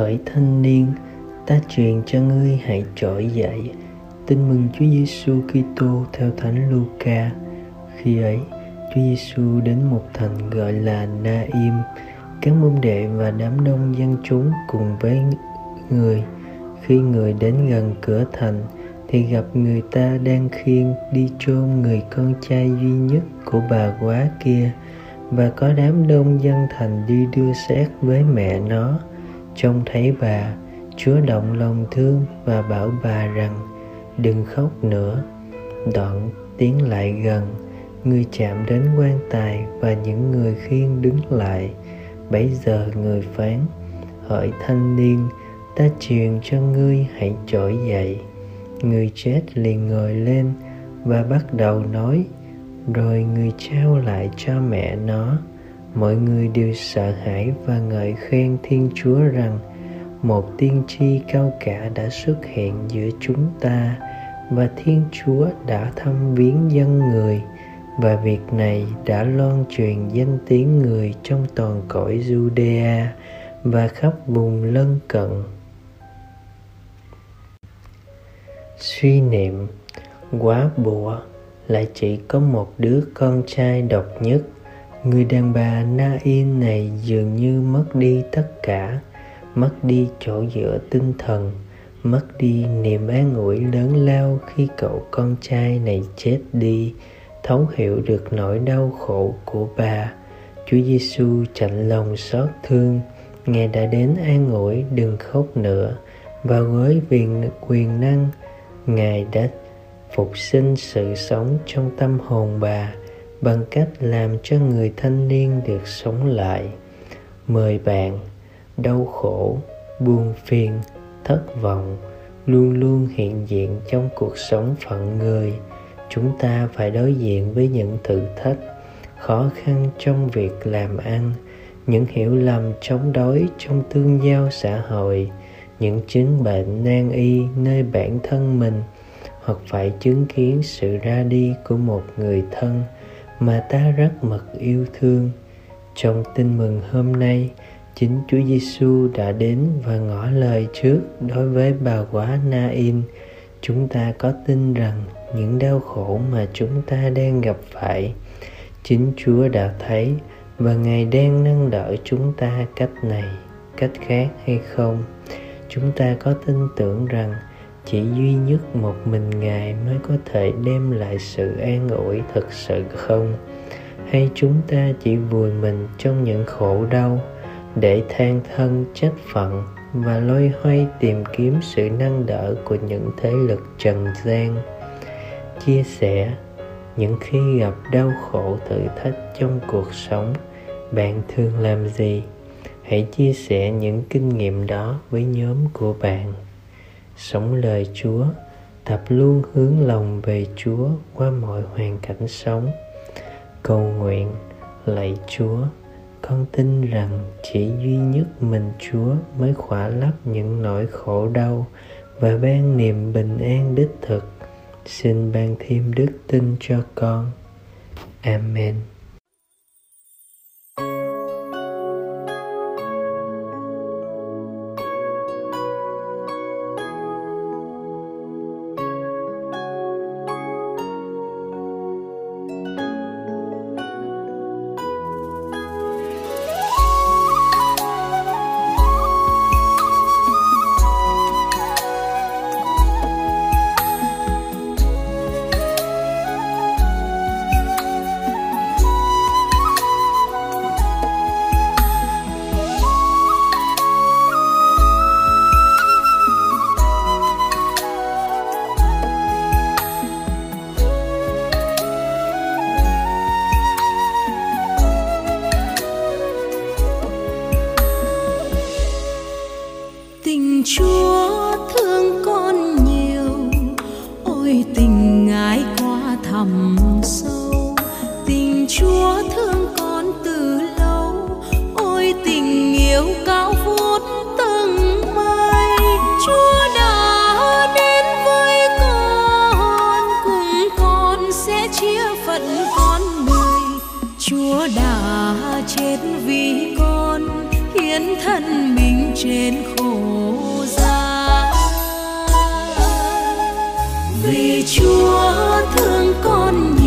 hỡi thanh niên, ta truyền cho ngươi hãy trỗi dậy. Tin mừng Chúa Giêsu Kitô theo Thánh Luca. Khi ấy, Chúa Giêsu đến một thành gọi là Na-im. Các môn đệ và đám đông dân chúng cùng với người. Khi người đến gần cửa thành, thì gặp người ta đang khiêng đi chôn người con trai duy nhất của bà quá kia. Và có đám đông dân thành đi đưa xác với mẹ nó trông thấy bà, chúa động lòng thương và bảo bà rằng, đừng khóc nữa. Đoạn tiến lại gần, người chạm đến quan tài và những người khiêng đứng lại. Bấy giờ người phán hỡi thanh niên, ta truyền cho ngươi hãy trỗi dậy. Người chết liền ngồi lên và bắt đầu nói, rồi người trao lại cho mẹ nó mọi người đều sợ hãi và ngợi khen thiên chúa rằng một tiên tri cao cả đã xuất hiện giữa chúng ta và thiên chúa đã thăm viếng dân người và việc này đã loan truyền danh tiếng người trong toàn cõi Judea và khắp vùng lân cận. Suy niệm quá bụa lại chỉ có một đứa con trai độc nhất người đàn bà na in này dường như mất đi tất cả, mất đi chỗ dựa tinh thần, mất đi niềm an ủi lớn lao khi cậu con trai này chết đi, thấu hiểu được nỗi đau khổ của bà. Chúa giêsu chạnh lòng xót thương, ngài đã đến an ủi, đừng khóc nữa. Và với quyền quyền năng, ngài đã phục sinh sự sống trong tâm hồn bà bằng cách làm cho người thanh niên được sống lại. Mời bạn, đau khổ, buồn phiền, thất vọng luôn luôn hiện diện trong cuộc sống phận người. Chúng ta phải đối diện với những thử thách, khó khăn trong việc làm ăn, những hiểu lầm chống đối trong tương giao xã hội, những chứng bệnh nan y nơi bản thân mình, hoặc phải chứng kiến sự ra đi của một người thân mà ta rất mật yêu thương trong tin mừng hôm nay chính Chúa Giêsu đã đến và ngỏ lời trước đối với bà quả Na-in chúng ta có tin rằng những đau khổ mà chúng ta đang gặp phải chính Chúa đã thấy và Ngài đang nâng đỡ chúng ta cách này, cách khác hay không? Chúng ta có tin tưởng rằng chỉ duy nhất một mình Ngài mới có thể đem lại sự an ủi thực sự không? Hay chúng ta chỉ vùi mình trong những khổ đau để than thân trách phận và loay hoay tìm kiếm sự nâng đỡ của những thế lực trần gian? Chia sẻ, những khi gặp đau khổ thử thách trong cuộc sống, bạn thường làm gì? Hãy chia sẻ những kinh nghiệm đó với nhóm của bạn sống lời chúa, tập luôn hướng lòng về chúa qua mọi hoàn cảnh sống. Cầu nguyện lạy chúa, con tin rằng chỉ duy nhất mình chúa mới khỏa lấp những nỗi khổ đau và ban niềm bình an đích thực. Xin ban thêm đức tin cho con. Amen. tình chúa thương con nhiều, ôi tình ngài quá thầm sâu. Tình chúa thương con từ lâu, ôi tình yêu cao vút tầng mây. Chúa đã đến với con, cùng con sẽ chia phận con người. Chúa đã chết vì con, hiến thân mình trên khổ vì chúa thương con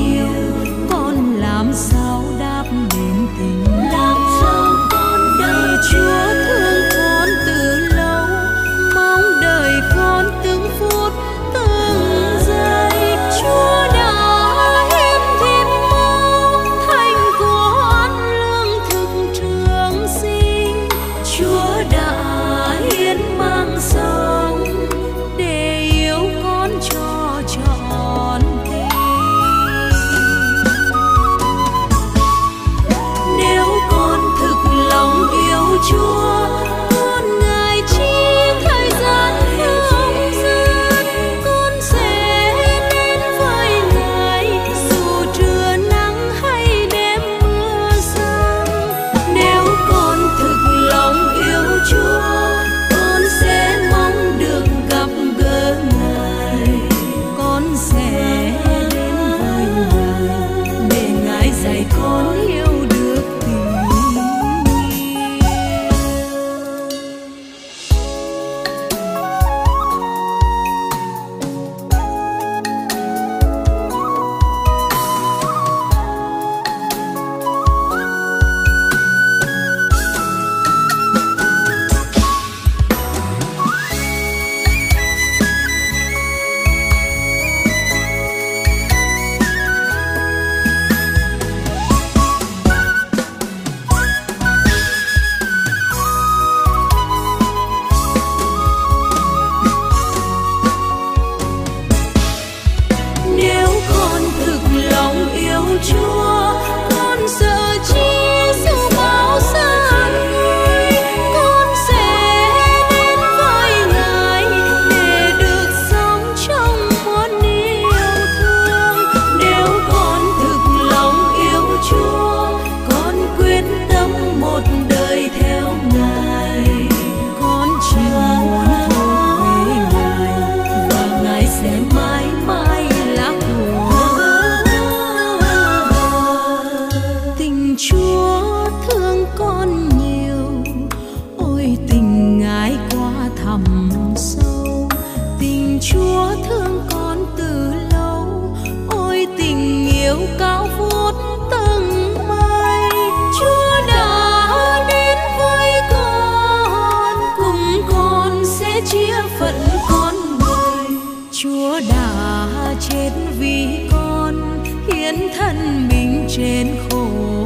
you. hiến thân mình trên khổ